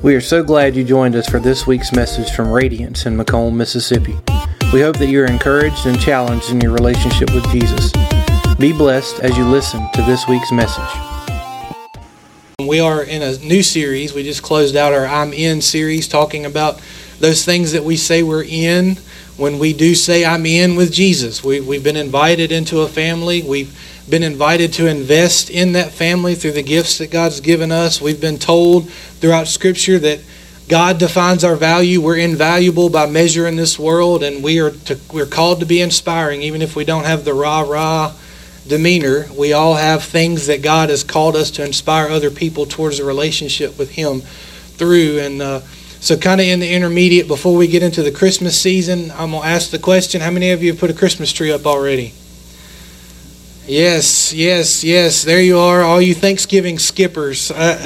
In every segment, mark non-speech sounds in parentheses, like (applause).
We are so glad you joined us for this week's message from Radiance in McComb, Mississippi. We hope that you're encouraged and challenged in your relationship with Jesus. Be blessed as you listen to this week's message. We are in a new series. We just closed out our I'm In series talking about those things that we say we're in when we do say I'm in with Jesus. We, we've been invited into a family. We've been invited to invest in that family through the gifts that God's given us. We've been told throughout Scripture that God defines our value. We're invaluable by measure in this world, and we are to, we're called to be inspiring, even if we don't have the rah rah demeanor. We all have things that God has called us to inspire other people towards a relationship with Him through. And uh, so, kind of in the intermediate, before we get into the Christmas season, I'm gonna ask the question: How many of you have put a Christmas tree up already? Yes, yes, yes. There you are, all you Thanksgiving skippers. Uh,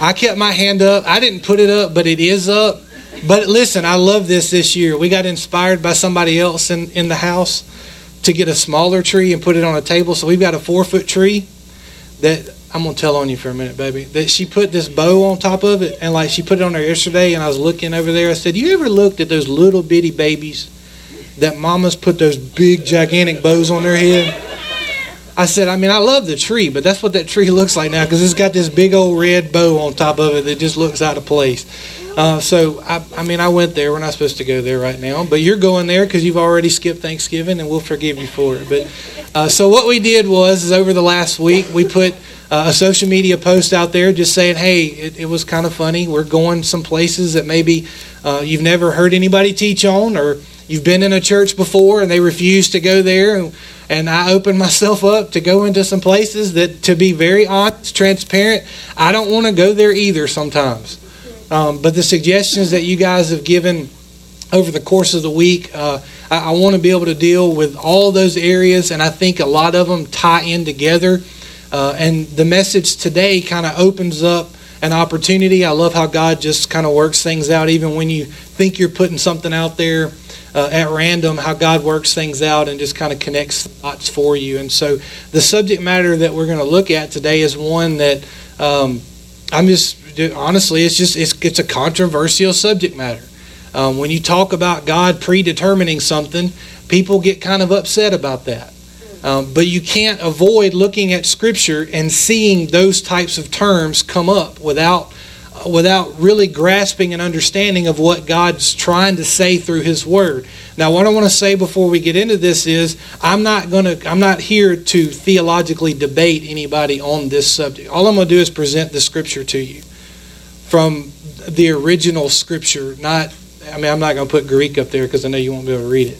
I kept my hand up. I didn't put it up, but it is up. But listen, I love this this year. We got inspired by somebody else in, in the house to get a smaller tree and put it on a table. So we've got a four foot tree that I'm gonna tell on you for a minute, baby. That she put this bow on top of it, and like she put it on there yesterday, and I was looking over there. I said, "You ever looked at those little bitty babies that mamas put those big gigantic bows on their head?" I said, I mean, I love the tree, but that's what that tree looks like now because it's got this big old red bow on top of it that just looks out of place. Uh, so, I, I, mean, I went there. We're not supposed to go there right now, but you're going there because you've already skipped Thanksgiving, and we'll forgive you for it. But uh, so what we did was, is over the last week, we put uh, a social media post out there just saying, hey, it, it, was kind of funny. We're going some places that maybe uh, you've never heard anybody teach on, or you've been in a church before and they refuse to go there and I open myself up to go into some places that, to be very honest, transparent, I don't want to go there either sometimes. Um, but the suggestions that you guys have given over the course of the week, uh, I, I want to be able to deal with all those areas, and I think a lot of them tie in together. Uh, and the message today kind of opens up an opportunity. I love how God just kind of works things out, even when you think you're putting something out there uh, at random how God works things out and just kind of connects thoughts for you. And so the subject matter that we're going to look at today is one that um, I'm just honestly, it's just it's it's a controversial subject matter. Um, when you talk about God predetermining something, people get kind of upset about that. Um, but you can't avoid looking at Scripture and seeing those types of terms come up without without really grasping an understanding of what God's trying to say through His Word. Now, what I want to say before we get into this is I'm not going to I'm not here to theologically debate anybody on this subject. All I'm going to do is present the Scripture to you from the original Scripture. Not I mean I'm not going to put Greek up there because I know you won't be able to read it.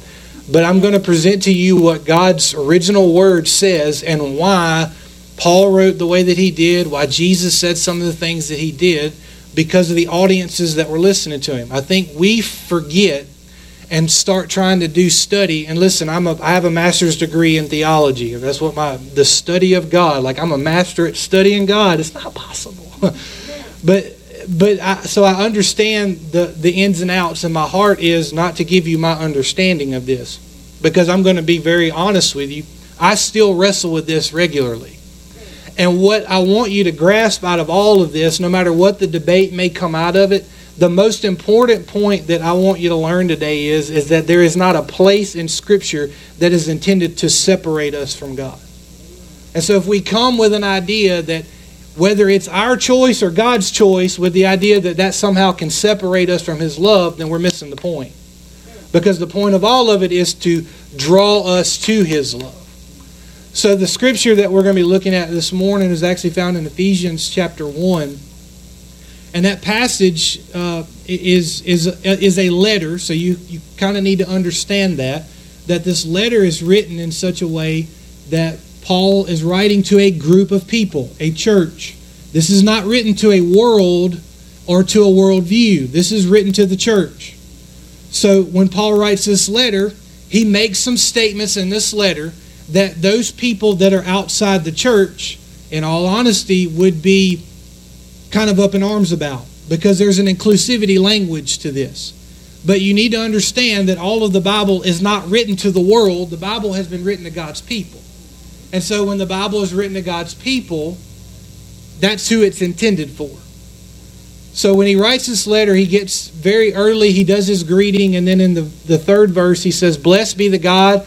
But I'm going to present to you what God's original Word says and why. Paul wrote the way that he did, why Jesus said some of the things that he did, because of the audiences that were listening to him. I think we forget and start trying to do study. And listen, I'm a, I have a master's degree in theology. That's what my the study of God. Like I'm a master at studying God. It's not possible. (laughs) but but I, so I understand the the ins and outs, and my heart is not to give you my understanding of this, because I'm going to be very honest with you. I still wrestle with this regularly. And what I want you to grasp out of all of this, no matter what the debate may come out of it, the most important point that I want you to learn today is, is that there is not a place in Scripture that is intended to separate us from God. And so if we come with an idea that whether it's our choice or God's choice, with the idea that that somehow can separate us from His love, then we're missing the point. Because the point of all of it is to draw us to His love. So the scripture that we're going to be looking at this morning is actually found in Ephesians chapter 1. And that passage uh, is, is, is a letter, so you, you kind of need to understand that, that this letter is written in such a way that Paul is writing to a group of people, a church. This is not written to a world or to a worldview. This is written to the church. So when Paul writes this letter, he makes some statements in this letter that those people that are outside the church, in all honesty, would be kind of up in arms about because there's an inclusivity language to this. But you need to understand that all of the Bible is not written to the world, the Bible has been written to God's people. And so when the Bible is written to God's people, that's who it's intended for. So when he writes this letter, he gets very early, he does his greeting, and then in the, the third verse, he says, Blessed be the God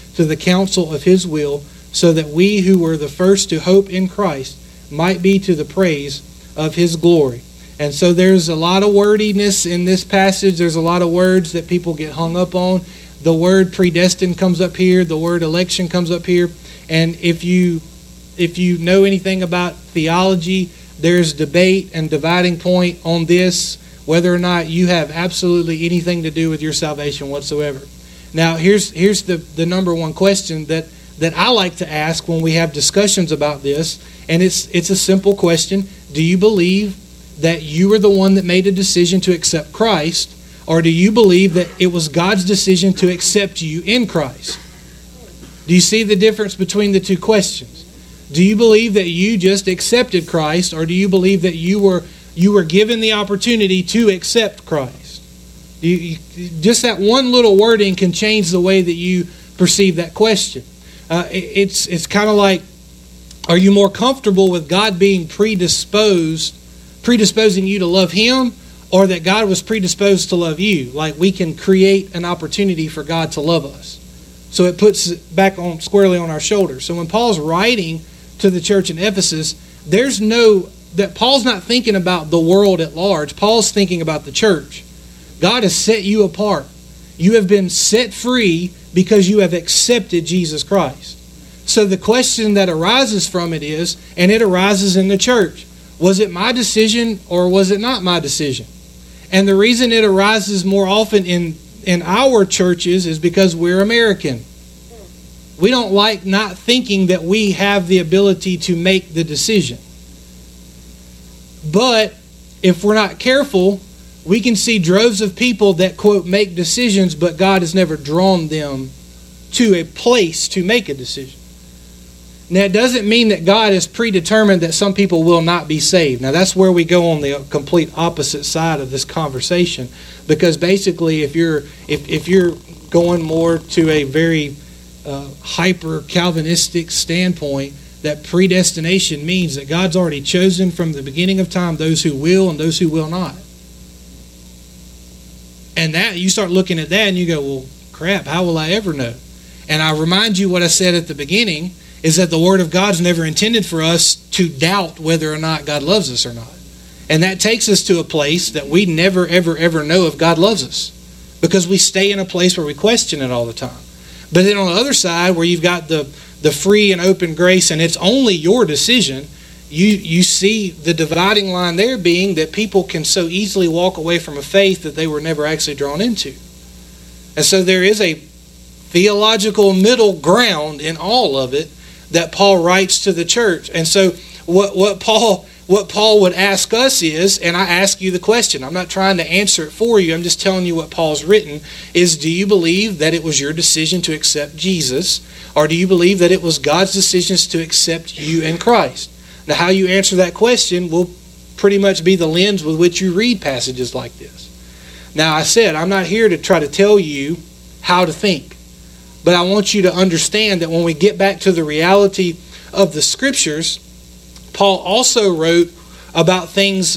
to the counsel of his will, so that we who were the first to hope in Christ might be to the praise of his glory. And so there's a lot of wordiness in this passage. There's a lot of words that people get hung up on. The word predestined comes up here, the word election comes up here. And if you if you know anything about theology, there's debate and dividing point on this whether or not you have absolutely anything to do with your salvation whatsoever. Now, here's here's the, the number one question that, that I like to ask when we have discussions about this, and it's it's a simple question. Do you believe that you were the one that made a decision to accept Christ, or do you believe that it was God's decision to accept you in Christ? Do you see the difference between the two questions? Do you believe that you just accepted Christ, or do you believe that you were you were given the opportunity to accept Christ. You, you, just that one little wording can change the way that you perceive that question. Uh, it, it's it's kind of like, are you more comfortable with God being predisposed, predisposing you to love Him, or that God was predisposed to love you? Like we can create an opportunity for God to love us. So it puts it back on squarely on our shoulders. So when Paul's writing to the church in Ephesus, there's no that Paul's not thinking about the world at large. Paul's thinking about the church. God has set you apart. You have been set free because you have accepted Jesus Christ. So the question that arises from it is, and it arises in the church, was it my decision or was it not my decision? And the reason it arises more often in, in our churches is because we're American. We don't like not thinking that we have the ability to make the decision. But if we're not careful, we can see droves of people that, quote, make decisions, but God has never drawn them to a place to make a decision. Now, it doesn't mean that God is predetermined that some people will not be saved. Now, that's where we go on the complete opposite side of this conversation. Because basically, if you're, if, if you're going more to a very uh, hyper Calvinistic standpoint, that predestination means that God's already chosen from the beginning of time those who will and those who will not. And that you start looking at that and you go, well, crap, how will I ever know? And I remind you what I said at the beginning is that the Word of God's never intended for us to doubt whether or not God loves us or not. And that takes us to a place that we never, ever, ever know if God loves us because we stay in a place where we question it all the time. But then on the other side, where you've got the the free and open grace, and it's only your decision, you, you see the dividing line there being that people can so easily walk away from a faith that they were never actually drawn into. And so there is a theological middle ground in all of it that Paul writes to the church. And so what, what Paul what Paul would ask us is, and I ask you the question, I'm not trying to answer it for you, I'm just telling you what Paul's written, is do you believe that it was your decision to accept Jesus, or do you believe that it was God's decisions to accept you in Christ? Now, how you answer that question will pretty much be the lens with which you read passages like this. Now, I said, I'm not here to try to tell you how to think, but I want you to understand that when we get back to the reality of the Scriptures, Paul also wrote about things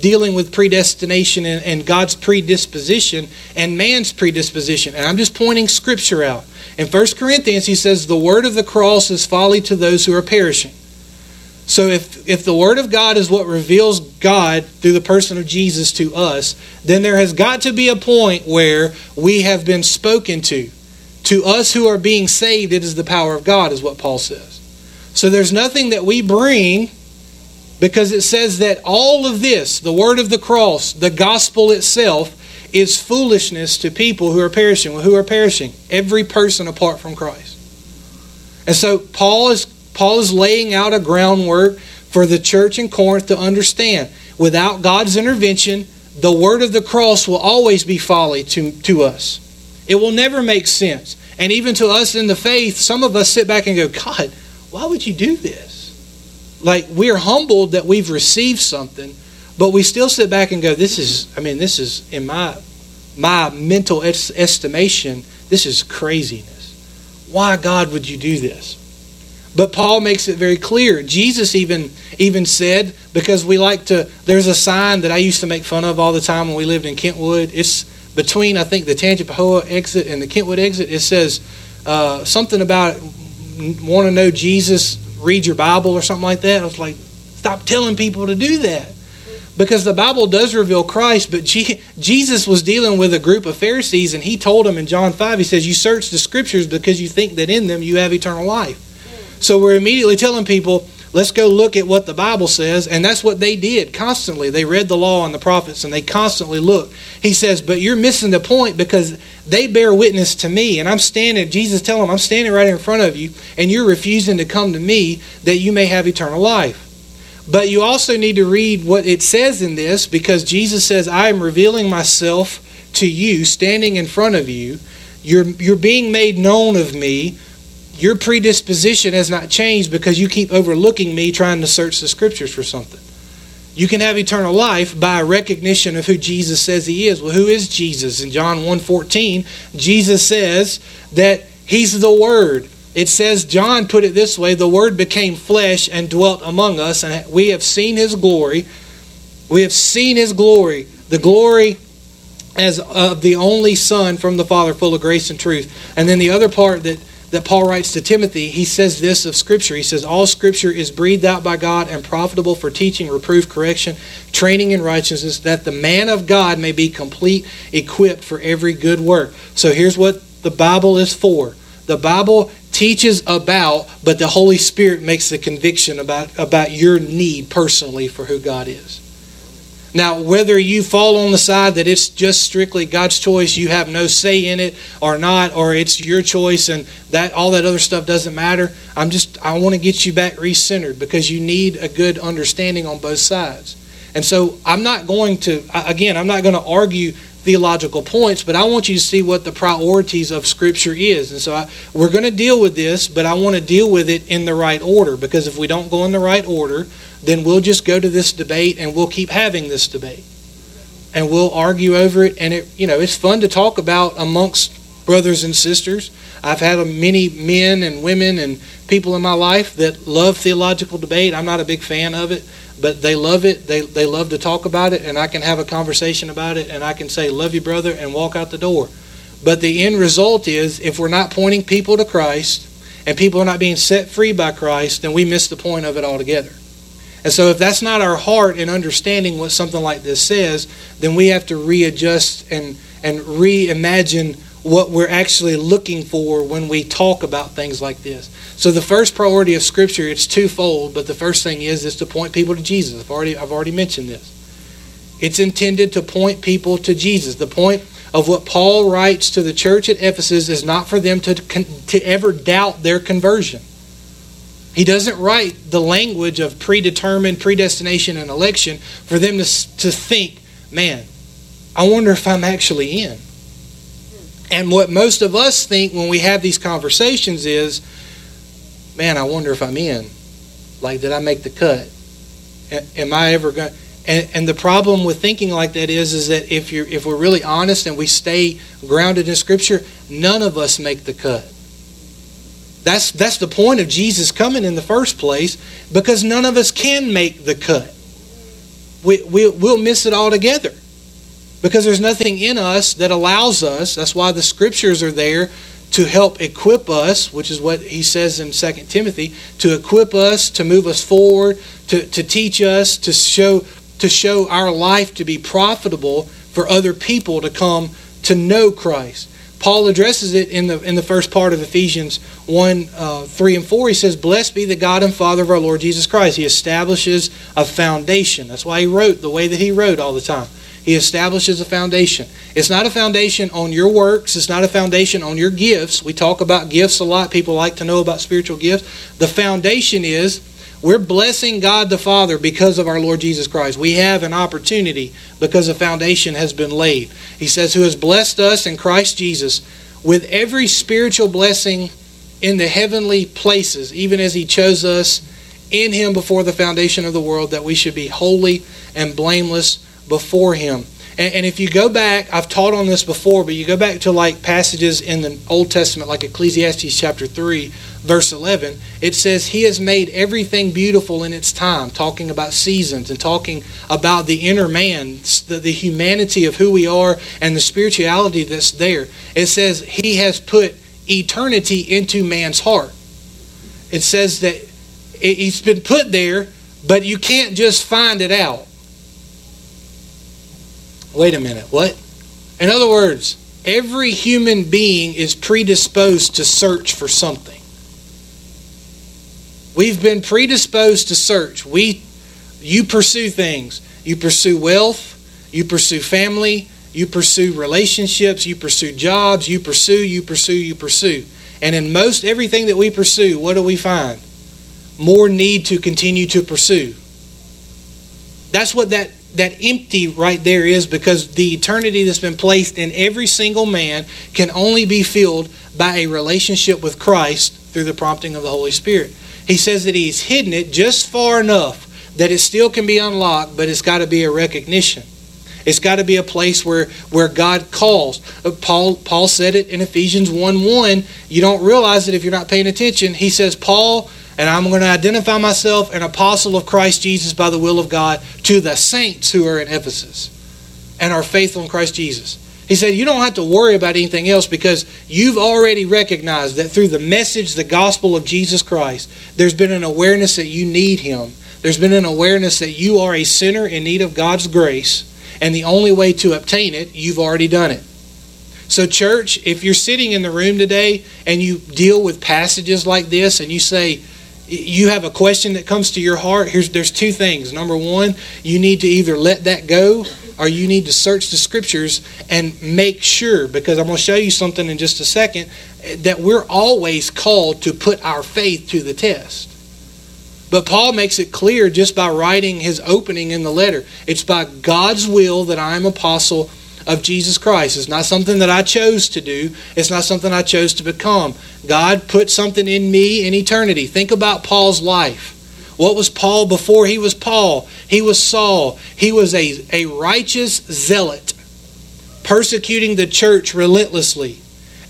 dealing with predestination and, and, God's predisposition and man's predisposition. And I'm just pointing scripture out. In 1 Corinthians, he says, The word of the cross is folly to those who are perishing. So if, if the Word of God is what reveals God through the person of Jesus to us, then there has got to be a point where we have been spoken to. To us who are being saved, it is the power of God, is what Paul says. So there's nothing that we bring because it says that all of this, the word of the cross, the gospel itself, is foolishness to people who are perishing. Who are perishing? Every person apart from Christ. And so Paul is Paul is laying out a groundwork for the church in Corinth to understand. Without God's intervention, the word of the cross will always be folly to, to us. It will never make sense. And even to us in the faith, some of us sit back and go, God, why would you do this? Like, we're humbled that we've received something, but we still sit back and go, this is, I mean, this is, in my, my mental estimation, this is craziness. Why, God, would you do this? But Paul makes it very clear. Jesus even even said because we like to. There's a sign that I used to make fun of all the time when we lived in Kentwood. It's between I think the Tangipahoa exit and the Kentwood exit. It says uh, something about want to know Jesus, read your Bible or something like that. I was like, stop telling people to do that. Because the Bible does reveal Christ, but Jesus was dealing with a group of Pharisees, and he told them in John 5, he says, You search the scriptures because you think that in them you have eternal life. So we're immediately telling people, let's go look at what the Bible says. And that's what they did constantly. They read the law and the prophets and they constantly looked. He says, but you're missing the point because they bear witness to me. And I'm standing, Jesus telling them, I'm standing right in front of you and you're refusing to come to me that you may have eternal life. But you also need to read what it says in this because Jesus says, I am revealing myself to you, standing in front of you. You're, you're being made known of me your predisposition has not changed because you keep overlooking me trying to search the scriptures for something. You can have eternal life by a recognition of who Jesus says he is. Well, who is Jesus? In John 1:14, Jesus says that he's the word. It says John put it this way, the word became flesh and dwelt among us and we have seen his glory. We have seen his glory, the glory as of the only son from the Father full of grace and truth. And then the other part that that Paul writes to Timothy, he says this of Scripture. He says, All Scripture is breathed out by God and profitable for teaching, reproof, correction, training in righteousness, that the man of God may be complete, equipped for every good work. So here's what the Bible is for. The Bible teaches about, but the Holy Spirit makes the conviction about, about your need personally for who God is. Now, whether you fall on the side that it's just strictly God's choice, you have no say in it or not, or it's your choice and that all that other stuff doesn't matter, I'm just I want to get you back recentered because you need a good understanding on both sides. And so I'm not going to again, I'm not going to argue theological points, but I want you to see what the priorities of Scripture is. And so I, we're going to deal with this, but I want to deal with it in the right order because if we don't go in the right order, then we'll just go to this debate and we'll keep having this debate. And we'll argue over it. And it, you know, it's fun to talk about amongst brothers and sisters. I've had many men and women and people in my life that love theological debate. I'm not a big fan of it, but they love it. They, they love to talk about it, and I can have a conversation about it, and I can say, Love you, brother, and walk out the door. But the end result is if we're not pointing people to Christ and people are not being set free by Christ, then we miss the point of it altogether. And so, if that's not our heart in understanding what something like this says, then we have to readjust and, and reimagine what we're actually looking for when we talk about things like this. So, the first priority of Scripture it's twofold, but the first thing is is to point people to Jesus. I've already I've already mentioned this. It's intended to point people to Jesus. The point of what Paul writes to the church at Ephesus is not for them to to ever doubt their conversion. He doesn't write the language of predetermined predestination and election for them to, to think, man, I wonder if I'm actually in. And what most of us think when we have these conversations is, man, I wonder if I'm in. Like, did I make the cut? Am I ever going? And, and the problem with thinking like that is, is that if you're if we're really honest and we stay grounded in Scripture, none of us make the cut. That's, that's the point of Jesus coming in the first place because none of us can make the cut. We, we, we'll miss it altogether because there's nothing in us that allows us, that's why the scriptures are there, to help equip us, which is what he says in 2 Timothy, to equip us, to move us forward, to, to teach us, to show, to show our life to be profitable for other people to come to know Christ. Paul addresses it in the in the first part of Ephesians 1, uh, 3 and 4. He says, Blessed be the God and Father of our Lord Jesus Christ. He establishes a foundation. That's why he wrote the way that he wrote all the time. He establishes a foundation. It's not a foundation on your works. It's not a foundation on your gifts. We talk about gifts a lot. People like to know about spiritual gifts. The foundation is we're blessing God the Father because of our Lord Jesus Christ. We have an opportunity because a foundation has been laid. He says, Who has blessed us in Christ Jesus with every spiritual blessing in the heavenly places, even as He chose us in Him before the foundation of the world, that we should be holy and blameless before Him. And, and, if you go back, I've taught on this before, but you go back to like passages in the Old Testament, like Ecclesiastes chapter 3, verse 11, it says, He has made everything beautiful in its time, talking about seasons and talking about the inner man, the, the humanity of who we are and the spirituality that's there. It says, He has put eternity into man's heart. It says that it's been put there, but you can't just find it out. Wait a minute, what? In other words, every human being is predisposed to search for something. We've been predisposed to search. We you pursue things. You pursue wealth, you pursue family, you pursue relationships, you pursue jobs, you pursue, you pursue, you pursue. And in most everything that we pursue, what do we find? More need to continue to pursue. That's what that that empty right there is because the eternity that's been placed in every single man can only be filled by a relationship with Christ through the prompting of the Holy Spirit. He says that he's hidden it just far enough that it still can be unlocked, but it's got to be a recognition. It's got to be a place where, where God calls. Uh, Paul, Paul said it in Ephesians 1 1. You don't realize it if you're not paying attention. He says, Paul, and I'm going to identify myself an apostle of Christ Jesus by the will of God to the saints who are in Ephesus and are faithful in Christ Jesus. He said, You don't have to worry about anything else because you've already recognized that through the message, the gospel of Jesus Christ, there's been an awareness that you need Him. There's been an awareness that you are a sinner in need of God's grace, and the only way to obtain it, you've already done it. So, church, if you're sitting in the room today and you deal with passages like this and you say, you have a question that comes to your heart, here's there's two things. Number one, you need to either let that go or you need to search the scriptures and make sure, because I'm going to show you something in just a second, that we're always called to put our faith to the test. But Paul makes it clear just by writing his opening in the letter. It's by God's will that I am apostle of Jesus Christ. It's not something that I chose to do, it's not something I chose to become. God put something in me in eternity. Think about Paul's life. What was Paul before he was Paul? He was Saul. He was a, a righteous zealot, persecuting the church relentlessly.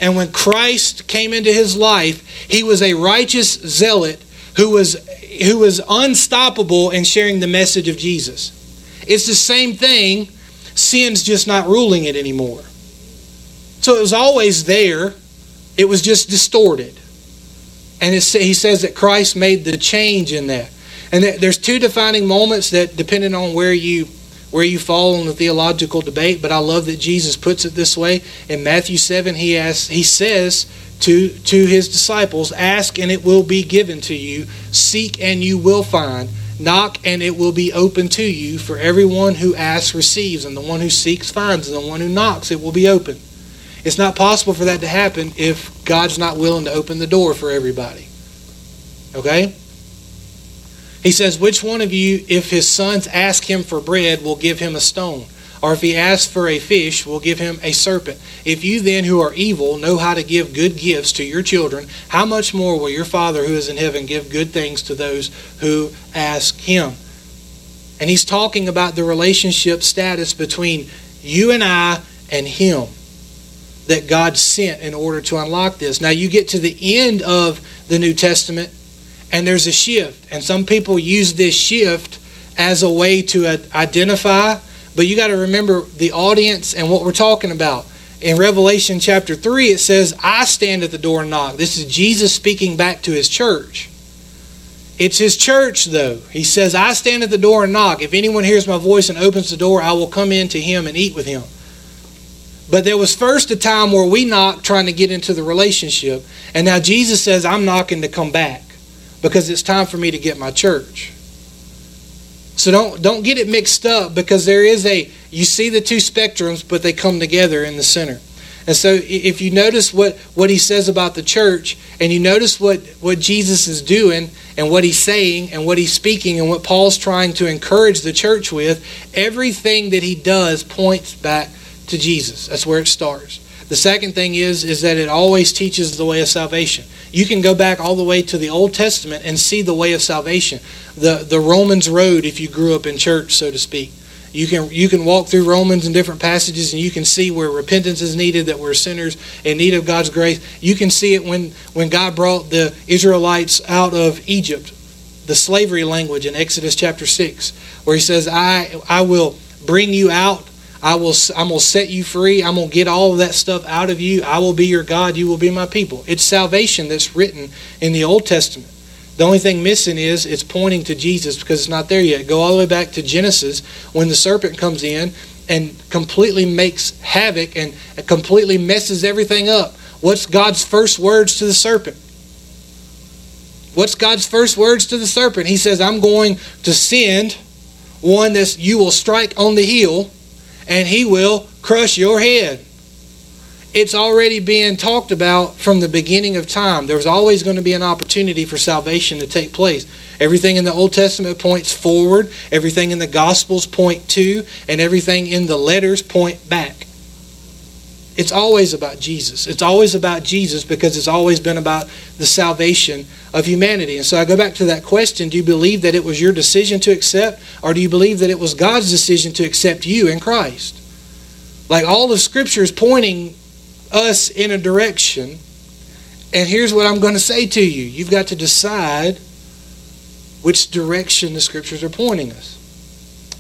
And when Christ came into his life, he was a righteous zealot who was, who was unstoppable in sharing the message of Jesus. It's the same thing Sin's just not ruling it anymore. So it was always there, it was just distorted. And he says that Christ made the change in that. And there's two defining moments that, depending on where you where you fall in the theological debate, but I love that Jesus puts it this way. In Matthew 7, he asks, he says to, to his disciples, Ask and it will be given to you, seek and you will find, Knock and it will be open to you, for everyone who asks receives, and the one who seeks finds, and the one who knocks it will be open. It's not possible for that to happen if God's not willing to open the door for everybody. Okay? He says, Which one of you, if his sons ask him for bread, will give him a stone? Or if he asks for a fish, we'll give him a serpent. If you then, who are evil, know how to give good gifts to your children, how much more will your Father who is in heaven give good things to those who ask him? And he's talking about the relationship status between you and I and him that God sent in order to unlock this. Now you get to the end of the New Testament and there's a shift. And some people use this shift as a way to identify but you got to remember the audience and what we're talking about. in Revelation chapter 3, it says, I stand at the door and knock. This is Jesus speaking back to his church. It's his church, though. He says, I stand at the door and knock. If anyone hears my voice and opens the door, I will come in to him and eat with him. But there was first a time where we knocked trying to get into the relationship. And now Jesus says, I'm knocking to come back because it's time for me to get my church. So don't don't get it mixed up because there is a you see the two spectrums, but they come together in the center. And so if you notice what, what he says about the church, and you notice what, what Jesus is doing and what he's saying and what he's speaking and what Paul's trying to encourage the church with, everything that he does points back to Jesus. That's where it starts. The second thing is, is that it always teaches the way of salvation. You can go back all the way to the Old Testament and see the way of salvation. The, the Romans road, if you grew up in church, so to speak. You can you can walk through Romans and different passages and you can see where repentance is needed, that we're sinners in need of God's grace. You can see it when, when God brought the Israelites out of Egypt, the slavery language in Exodus chapter six, where he says, I I will bring you out I will I'm going to set you free. I'm going to get all of that stuff out of you. I will be your God. You will be my people. It's salvation that's written in the Old Testament. The only thing missing is it's pointing to Jesus because it's not there yet. Go all the way back to Genesis when the serpent comes in and completely makes havoc and completely messes everything up. What's God's first words to the serpent? What's God's first words to the serpent? He says, I'm going to send one that you will strike on the heel and he will crush your head. It's already being talked about from the beginning of time. There's always going to be an opportunity for salvation to take place. Everything in the Old Testament points forward, everything in the Gospels point to, and everything in the letters point back. It's always about Jesus. It's always about Jesus because it's always been about the salvation of humanity. And so I go back to that question do you believe that it was your decision to accept, or do you believe that it was God's decision to accept you in Christ? Like all of Scripture is pointing us in a direction. And here's what I'm going to say to you you've got to decide which direction the Scriptures are pointing us.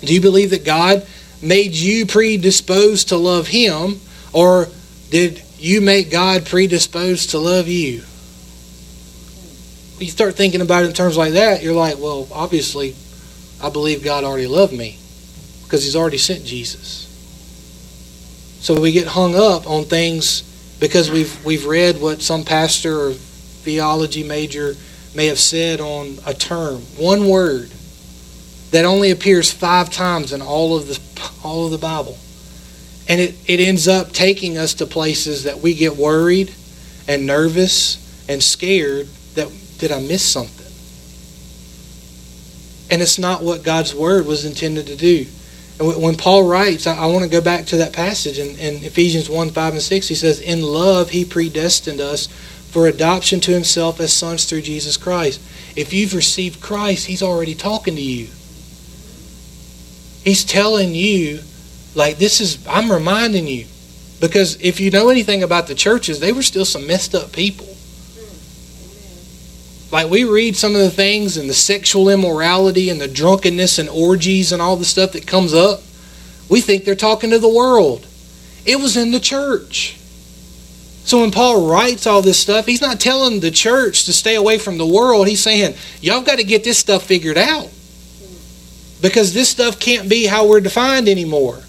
Do you believe that God made you predisposed to love Him? Or did you make God predisposed to love you? You start thinking about it in terms like that, you're like, well, obviously, I believe God already loved me because He's already sent Jesus. So we get hung up on things because we've we've read what some pastor or theology major may have said on a term, one word that only appears five times in all of the all of the Bible. And it, it ends up taking us to places that we get worried and nervous and scared that did I miss something? And it's not what God's word was intended to do. And when Paul writes, I, I want to go back to that passage in, in Ephesians 1 5 and 6. He says, In love, he predestined us for adoption to himself as sons through Jesus Christ. If you've received Christ, he's already talking to you. He's telling you like this is I'm reminding you because if you know anything about the churches, they were still some messed up people. Like we read some of the things and the sexual immorality and the drunkenness and orgies and all the stuff that comes up. We think they're talking to the world. It was in the church. So when Paul writes all this stuff, he's not telling the church to stay away from the world. He's saying, y'all got to get this stuff figured out. Because this stuff can't be how we're defined anymore.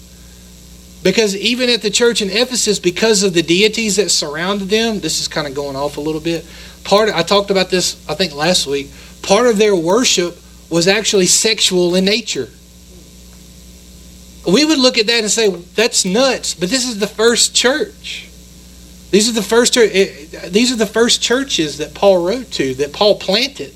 Because even at the church in Ephesus, because of the deities that surrounded them, this is kind of going off a little bit. Part of, I talked about this, I think, last week. Part of their worship was actually sexual in nature. We would look at that and say, that's nuts, but this is the first church. These are the first eh, these are the first churches that Paul wrote to, that Paul planted.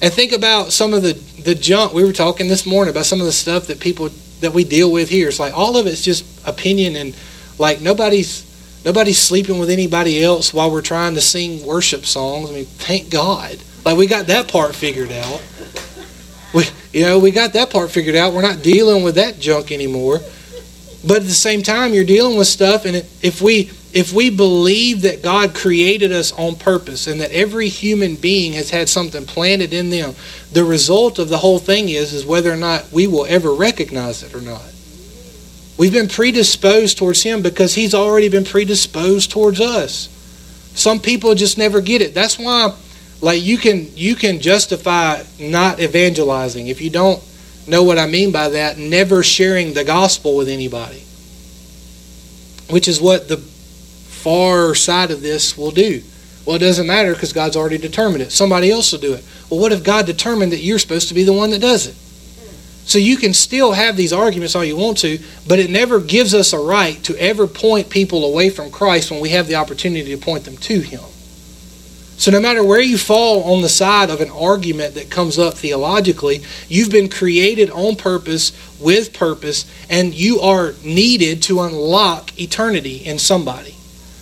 And think about some of the, the junk. We were talking this morning about some of the stuff that people that we deal with here. It's like all of it's just opinion and like nobody's nobody's sleeping with anybody else while we're trying to sing worship songs. I mean, thank God. Like we got that part figured out. We you know, we got that part figured out. We're not dealing with that junk anymore. But at the same time, you're dealing with stuff and if we if we believe that God created us on purpose and that every human being has had something planted in them, the result of the whole thing is is whether or not we will ever recognize it or not. We've been predisposed towards him because he's already been predisposed towards us. Some people just never get it. That's why like you can you can justify not evangelizing if you don't know what I mean by that, never sharing the gospel with anybody. Which is what the far side of this will do. Well, it doesn't matter because God's already determined it. Somebody else will do it. Well, what if God determined that you're supposed to be the one that does it? So you can still have these arguments all you want to, but it never gives us a right to ever point people away from Christ when we have the opportunity to point them to Him. So, no matter where you fall on the side of an argument that comes up theologically, you've been created on purpose, with purpose, and you are needed to unlock eternity in somebody.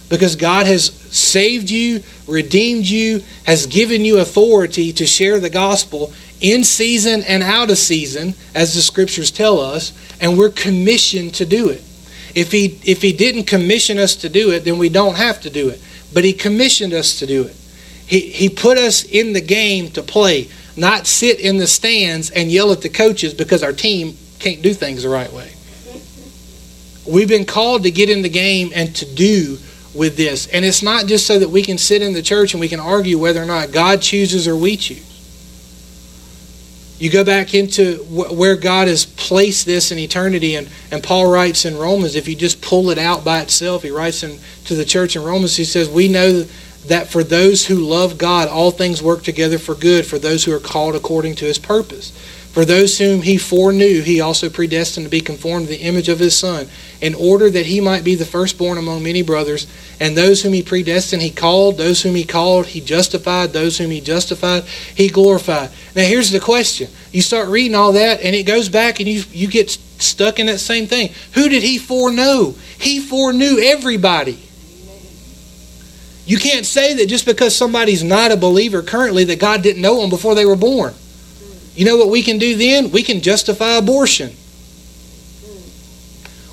Because God has saved you, redeemed you, has given you authority to share the gospel in season and out of season, as the scriptures tell us, and we're commissioned to do it. If he, if he didn't commission us to do it, then we don't have to do it. But He commissioned us to do it. He, he put us in the game to play, not sit in the stands and yell at the coaches because our team can't do things the right way. We've been called to get in the game and to do with this. And it's not just so that we can sit in the church and we can argue whether or not God chooses or we choose. You go back into where God has placed this in eternity, and, and Paul writes in Romans, if you just pull it out by itself, he writes in, to the church in Romans, he says, We know that for those who love God, all things work together for good for those who are called according to his purpose. For those whom he foreknew, he also predestined to be conformed to the image of his Son, in order that he might be the firstborn among many brothers. And those whom he predestined, he called. Those whom he called, he justified. Those whom he justified, he glorified. Now, here's the question. You start reading all that, and it goes back, and you, you get stuck in that same thing. Who did he foreknow? He foreknew everybody. You can't say that just because somebody's not a believer currently that God didn't know them before they were born. You know what we can do then? We can justify abortion.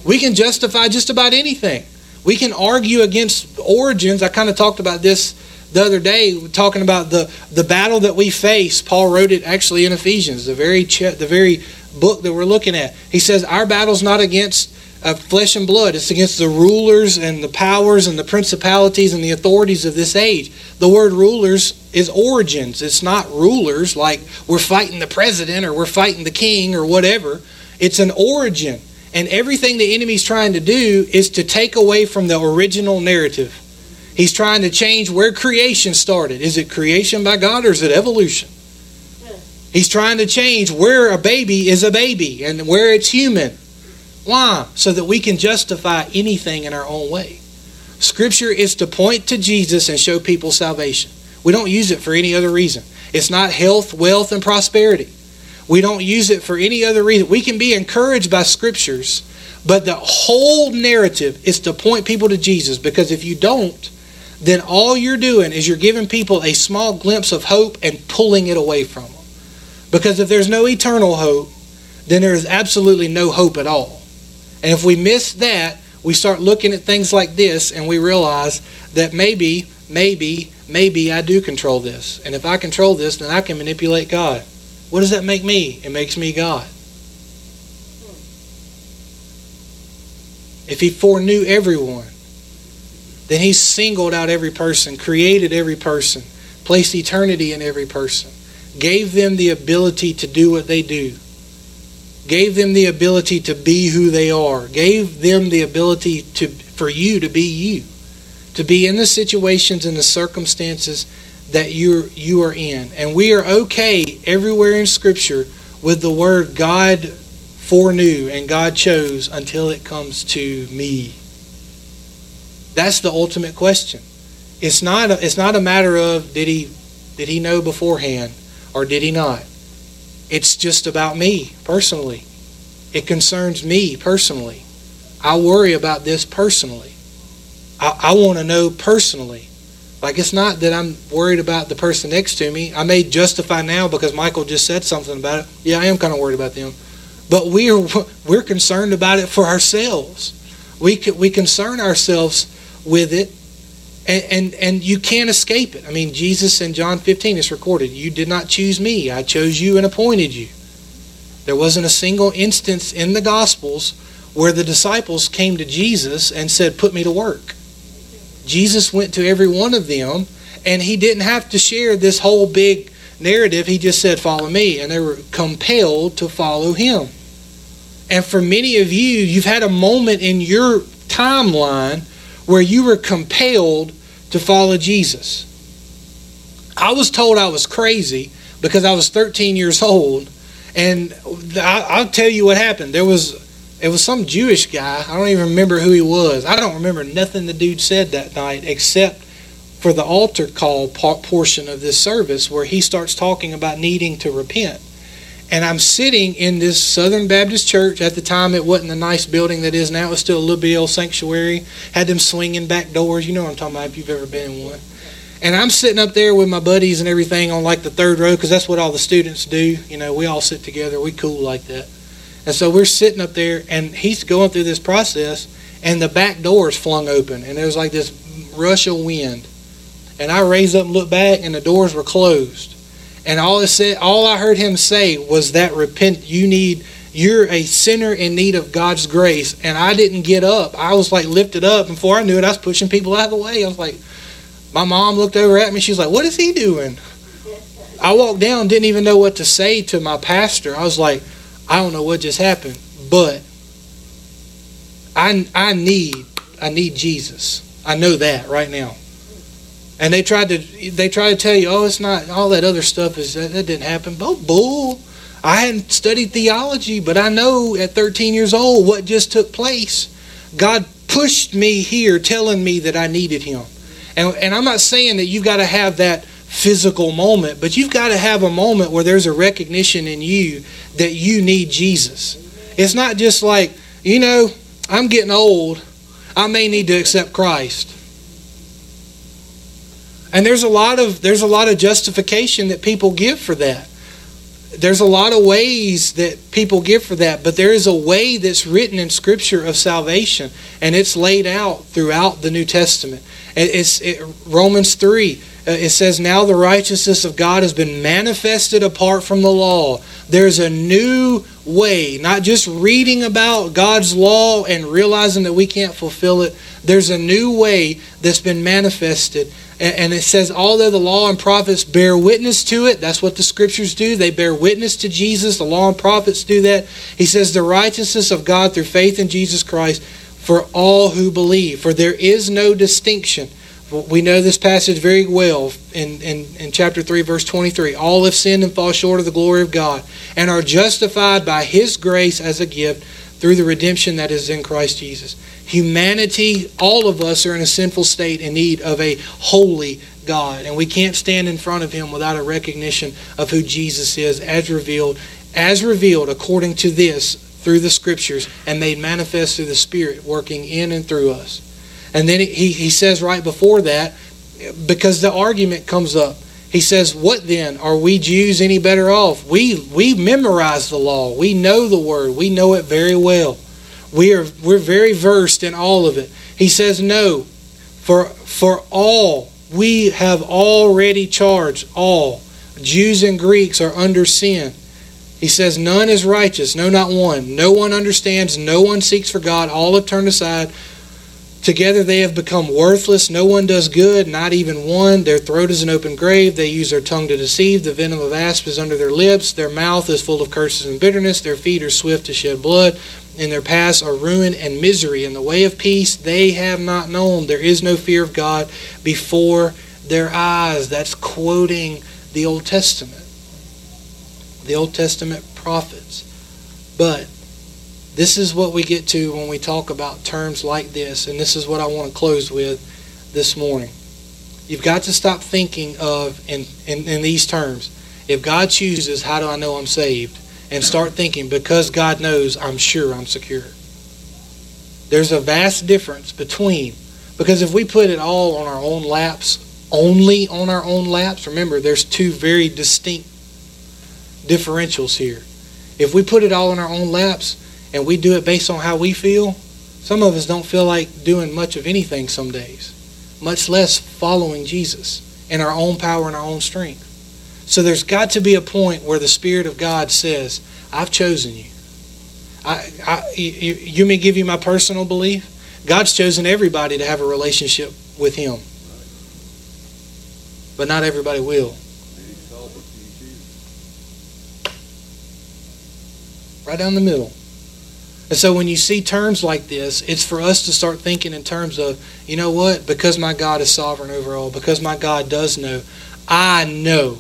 We can justify just about anything. We can argue against origins. I kind of talked about this the other day, talking about the, the battle that we face. Paul wrote it actually in Ephesians, the very the very book that we're looking at. He says our battle's not against of flesh and blood. It's against the rulers and the powers and the principalities and the authorities of this age. The word rulers is origins. It's not rulers like we're fighting the president or we're fighting the king or whatever. It's an origin. And everything the enemy's trying to do is to take away from the original narrative. He's trying to change where creation started. Is it creation by God or is it evolution? He's trying to change where a baby is a baby and where it's human. Why? So that we can justify anything in our own way. Scripture is to point to Jesus and show people salvation. We don't use it for any other reason. It's not health, wealth, and prosperity. We don't use it for any other reason. We can be encouraged by scriptures, but the whole narrative is to point people to Jesus because if you don't, then all you're doing is you're giving people a small glimpse of hope and pulling it away from them. Because if there's no eternal hope, then there is absolutely no hope at all. And if we miss that, we start looking at things like this and we realize that maybe, maybe, maybe I do control this. And if I control this, then I can manipulate God. What does that make me? It makes me God. If He foreknew everyone, then He singled out every person, created every person, placed eternity in every person, gave them the ability to do what they do gave them the ability to be who they are, gave them the ability to for you to be you, to be in the situations and the circumstances that you you are in. And we are okay everywhere in scripture with the word God foreknew and God chose until it comes to me. That's the ultimate question. It's not a, it's not a matter of did he did he know beforehand or did he not? It's just about me personally. It concerns me personally. I worry about this personally. I, I want to know personally. Like it's not that I'm worried about the person next to me. I may justify now because Michael just said something about it. Yeah, I am kind of worried about them. But we are (laughs) we're concerned about it for ourselves. We we concern ourselves with it and, and, and you can't escape it. I mean, Jesus in John 15 is recorded. You did not choose me, I chose you and appointed you. There wasn't a single instance in the Gospels where the disciples came to Jesus and said, Put me to work. Jesus went to every one of them, and he didn't have to share this whole big narrative. He just said, Follow me. And they were compelled to follow him. And for many of you, you've had a moment in your timeline where you were compelled to follow Jesus. I was told I was crazy because I was 13 years old, and I'll tell you what happened. There was it was some Jewish guy. I don't even remember who he was. I don't remember nothing the dude said that night except for the altar call portion of this service where he starts talking about needing to repent. And I'm sitting in this Southern Baptist church. At the time, it wasn't the nice building that is now. It was still a little bit old sanctuary. Had them swinging back doors. You know what I'm talking about if you've ever been in one. And I'm sitting up there with my buddies and everything on like the third row because that's what all the students do. You know, we all sit together. We cool like that. And so we're sitting up there, and he's going through this process, and the back door is flung open, and there's like this rush of wind. And I raised up and looked back, and the doors were closed. And all it said, all I heard him say was that repent. You need. You're a sinner in need of God's grace. And I didn't get up. I was like lifted up. Before I knew it, I was pushing people out of the way. I was like, my mom looked over at me. She was like, "What is he doing?" I walked down, didn't even know what to say to my pastor. I was like, I don't know what just happened, but I I need I need Jesus. I know that right now. And they tried to they tried to tell you, oh, it's not all that other stuff is that, that didn't happen. But bull. I hadn't studied theology, but I know at 13 years old what just took place. God pushed me here, telling me that I needed Him. And, and I'm not saying that you've got to have that physical moment, but you've got to have a moment where there's a recognition in you that you need Jesus. It's not just like, you know, I'm getting old. I may need to accept Christ. And there's a lot of there's a lot of justification that people give for that. There's a lot of ways that people give for that, but there is a way that's written in Scripture of salvation, and it's laid out throughout the New Testament. It's it, Romans three uh, Uh, it says, Now the righteousness of God has been manifested apart from the law. There's a new way, not just reading about God's law and realizing that we can't fulfill it. There's a new way that's been manifested. And it says, although the law and prophets bear witness to it, that's what the scriptures do. They bear witness to Jesus. The law and prophets do that. He says, the righteousness of God through faith in Jesus Christ for all who believe. For there is no distinction we know this passage very well in, in, in chapter 3, verse 23. All have sinned and fall short of the glory of God and are justified by His grace as a gift through the redemption that is in Christ Jesus. Humanity, all of us are in a sinful state in need of a holy God, and we can't stand in front of Him without a recognition of who Jesus is as revealed, as revealed according to this through the Scriptures and made manifest through the Spirit working in and through us. And then he, he says right before that, because the argument comes up, he says, What then? Are we Jews any better off? We, we memorize the law. We know the word. We know it very well. We are, we're very versed in all of it. He says, No. For, for all, we have already charged all. Jews and Greeks are under sin. He says, None is righteous, no, not one. No one understands, no one seeks for God. All have turned aside. Together they have become worthless. No one does good, not even one. Their throat is an open grave. They use their tongue to deceive. The venom of asp is under their lips. Their mouth is full of curses and bitterness. Their feet are swift to shed blood. In their paths are ruin and misery. In the way of peace they have not known. There is no fear of God before their eyes. That's quoting the Old Testament, the Old Testament prophets. But this is what we get to when we talk about terms like this, and this is what I want to close with this morning. You've got to stop thinking of in, in, in these terms. If God chooses, how do I know I'm saved? And start thinking, because God knows, I'm sure I'm secure. There's a vast difference between, because if we put it all on our own laps, only on our own laps, remember, there's two very distinct differentials here. If we put it all on our own laps, and we do it based on how we feel, some of us don't feel like doing much of anything some days, much less following Jesus in our own power and our own strength. So there's got to be a point where the Spirit of God says, I've chosen you. I, I, you, you may give you my personal belief. God's chosen everybody to have a relationship with Him, but not everybody will. Right down the middle. And so when you see terms like this, it's for us to start thinking in terms of, you know what? Because my God is sovereign over all, because my God does know, I know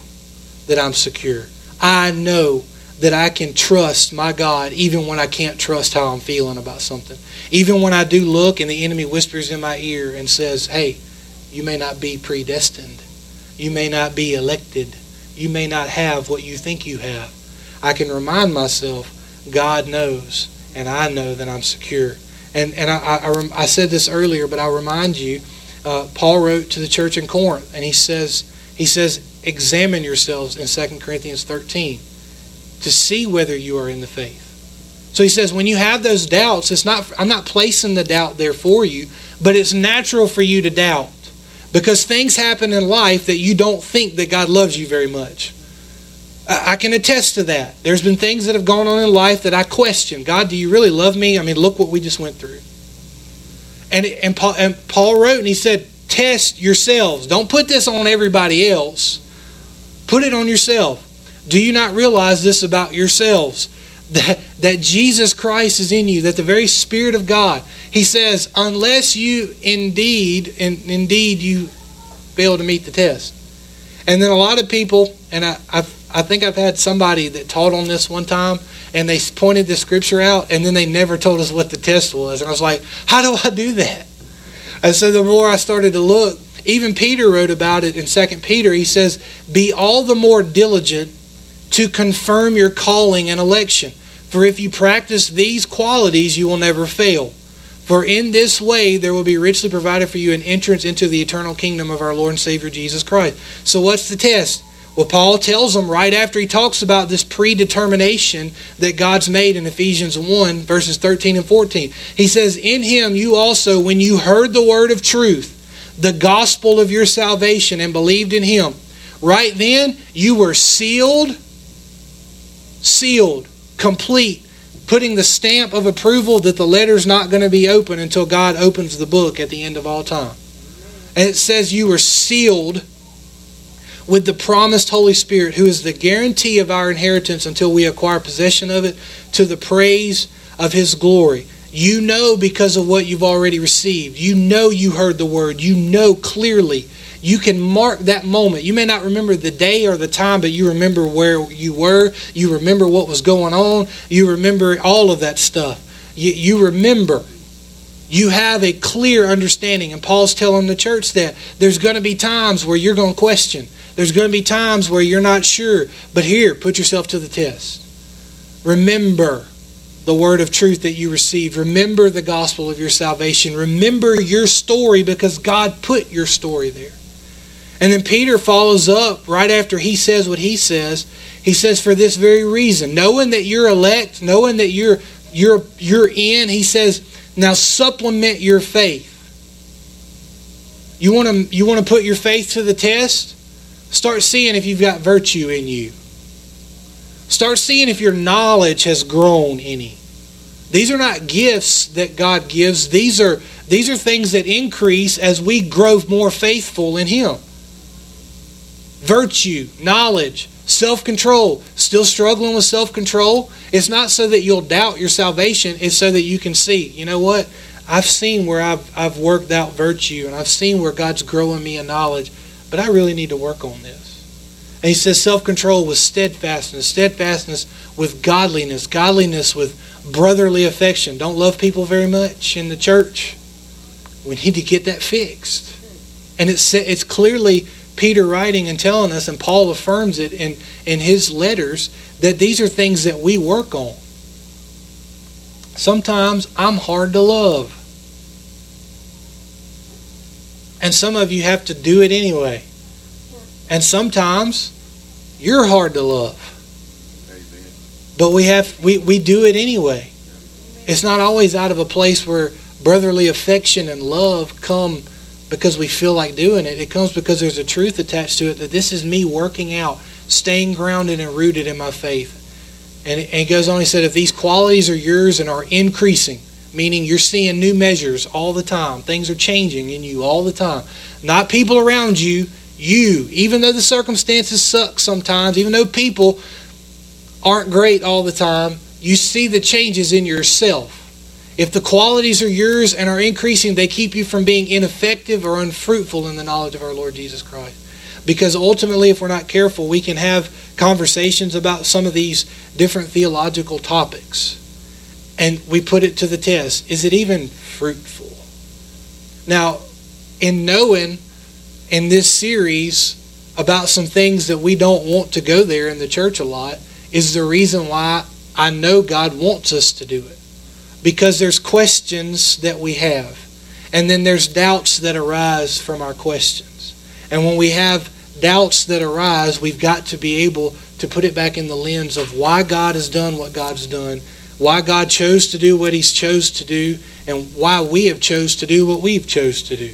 that I'm secure. I know that I can trust my God even when I can't trust how I'm feeling about something. Even when I do look and the enemy whispers in my ear and says, hey, you may not be predestined. You may not be elected. You may not have what you think you have. I can remind myself, God knows, and I know that I'm secure. And, and I, I, I said this earlier, but I'll remind you, uh, Paul wrote to the church in Corinth, and he says, he says, examine yourselves in 2 Corinthians 13 to see whether you are in the faith. So he says, when you have those doubts, it's not I'm not placing the doubt there for you, but it's natural for you to doubt. Because things happen in life that you don't think that God loves you very much. I can attest to that. There's been things that have gone on in life that I question. God, do you really love me? I mean, look what we just went through. And, and, Paul, and Paul wrote and he said, Test yourselves. Don't put this on everybody else. Put it on yourself. Do you not realize this about yourselves? (laughs) That, that Jesus Christ is in you, that the very Spirit of God, He says, unless you indeed, in, indeed you fail to meet the test. And then a lot of people, and I, I've, I think I've had somebody that taught on this one time, and they pointed the scripture out, and then they never told us what the test was. And I was like, how do I do that? And so the more I started to look, even Peter wrote about it in Second Peter. He says, Be all the more diligent to confirm your calling and election. For if you practice these qualities, you will never fail. For in this way there will be richly provided for you an entrance into the eternal kingdom of our Lord and Savior Jesus Christ. So, what's the test? Well, Paul tells them right after he talks about this predetermination that God's made in Ephesians 1, verses 13 and 14. He says, In him you also, when you heard the word of truth, the gospel of your salvation, and believed in him, right then you were sealed sealed, complete, putting the stamp of approval that the letter's not going to be open until God opens the book at the end of all time. And it says you were sealed with the promised Holy Spirit, who is the guarantee of our inheritance until we acquire possession of it to the praise of His glory. You know because of what you've already received. You know you heard the word. You know clearly you can mark that moment. You may not remember the day or the time, but you remember where you were. You remember what was going on. You remember all of that stuff. You, you remember. You have a clear understanding. And Paul's telling the church that there's going to be times where you're going to question. There's going to be times where you're not sure. But here, put yourself to the test. Remember the word of truth that you received. Remember the gospel of your salvation. Remember your story because God put your story there. And then Peter follows up right after he says what he says. He says, For this very reason, knowing that you're elect, knowing that you're you're you're in, he says, now supplement your faith. You want to you want to put your faith to the test? Start seeing if you've got virtue in you. Start seeing if your knowledge has grown any. These are not gifts that God gives. These are these are things that increase as we grow more faithful in him virtue, knowledge, self control. Still struggling with self control? It's not so that you'll doubt your salvation, it's so that you can see, you know what? I've seen where I've, I've worked out virtue and I've seen where God's growing me in knowledge, but I really need to work on this. And he says self control with steadfastness, steadfastness with godliness, godliness with brotherly affection. Don't love people very much in the church. We need to get that fixed. And it's, it's clearly Peter writing and telling us, and Paul affirms it in, in his letters, that these are things that we work on. Sometimes I'm hard to love. And some of you have to do it anyway. And sometimes you're hard to love. But we have we, we do it anyway. It's not always out of a place where brotherly affection and love come because we feel like doing it. It comes because there's a truth attached to it that this is me working out, staying grounded and rooted in my faith. And it goes on, he said, if these qualities are yours and are increasing, meaning you're seeing new measures all the time, things are changing in you all the time. Not people around you, you, even though the circumstances suck sometimes, even though people aren't great all the time, you see the changes in yourself. If the qualities are yours and are increasing, they keep you from being ineffective or unfruitful in the knowledge of our Lord Jesus Christ. Because ultimately, if we're not careful, we can have conversations about some of these different theological topics. And we put it to the test. Is it even fruitful? Now, in knowing in this series about some things that we don't want to go there in the church a lot, is the reason why I know God wants us to do it. Because there's questions that we have, and then there's doubts that arise from our questions. And when we have doubts that arise, we've got to be able to put it back in the lens of why God has done what God's done, why God chose to do what He's chose to do, and why we have chose to do what we've chose to do.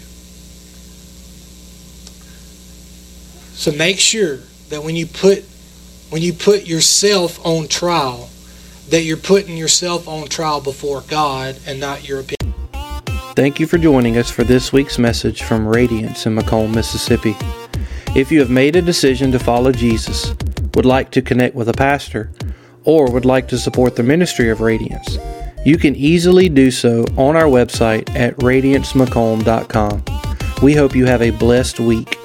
So make sure that when you put when you put yourself on trial, that you're putting yourself on trial before God and not your opinion. Thank you for joining us for this week's message from Radiance in McComb, Mississippi. If you have made a decision to follow Jesus, would like to connect with a pastor, or would like to support the ministry of Radiance, you can easily do so on our website at radiancemccomb.com. We hope you have a blessed week